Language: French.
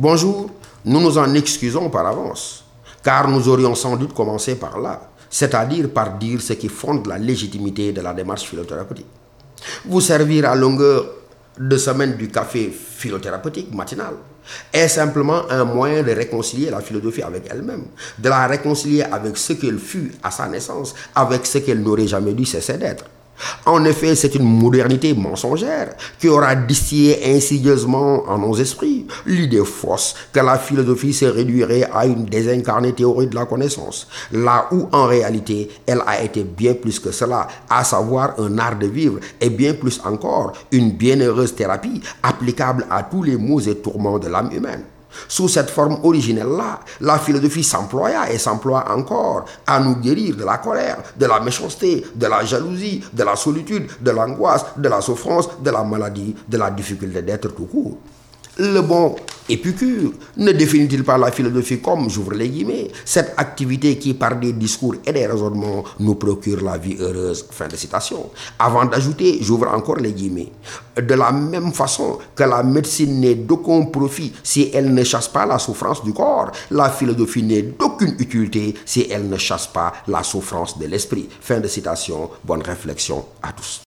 Bonjour, nous nous en excusons par avance, car nous aurions sans doute commencé par là, c'est-à-dire par dire ce qui fonde la légitimité de la démarche philothérapeutique. Vous servir à longueur de semaine du café philothérapeutique matinal est simplement un moyen de réconcilier la philosophie avec elle-même, de la réconcilier avec ce qu'elle fut à sa naissance, avec ce qu'elle n'aurait jamais dû cesser d'être. En effet, c'est une modernité mensongère qui aura distillé insidieusement en nos esprits l'idée fausse que la philosophie se réduirait à une désincarnée théorie de la connaissance, là où en réalité elle a été bien plus que cela, à savoir un art de vivre et bien plus encore une bienheureuse thérapie applicable à tous les maux et tourments de l'âme humaine. Sous cette forme originelle-là, la philosophie s'employa et s'emploie encore à nous guérir de la colère, de la méchanceté, de la jalousie, de la solitude, de l'angoisse, de la souffrance, de la maladie, de la difficulté d'être tout court. Le bon Épicure ne définit-il pas la philosophie comme, j'ouvre les guillemets, cette activité qui par des discours et des raisonnements nous procure la vie heureuse? Fin de citation. Avant d'ajouter, j'ouvre encore les guillemets, de la même façon que la médecine n'est d'aucun profit si elle ne chasse pas la souffrance du corps, la philosophie n'est d'aucune utilité si elle ne chasse pas la souffrance de l'esprit. Fin de citation, bonne réflexion à tous.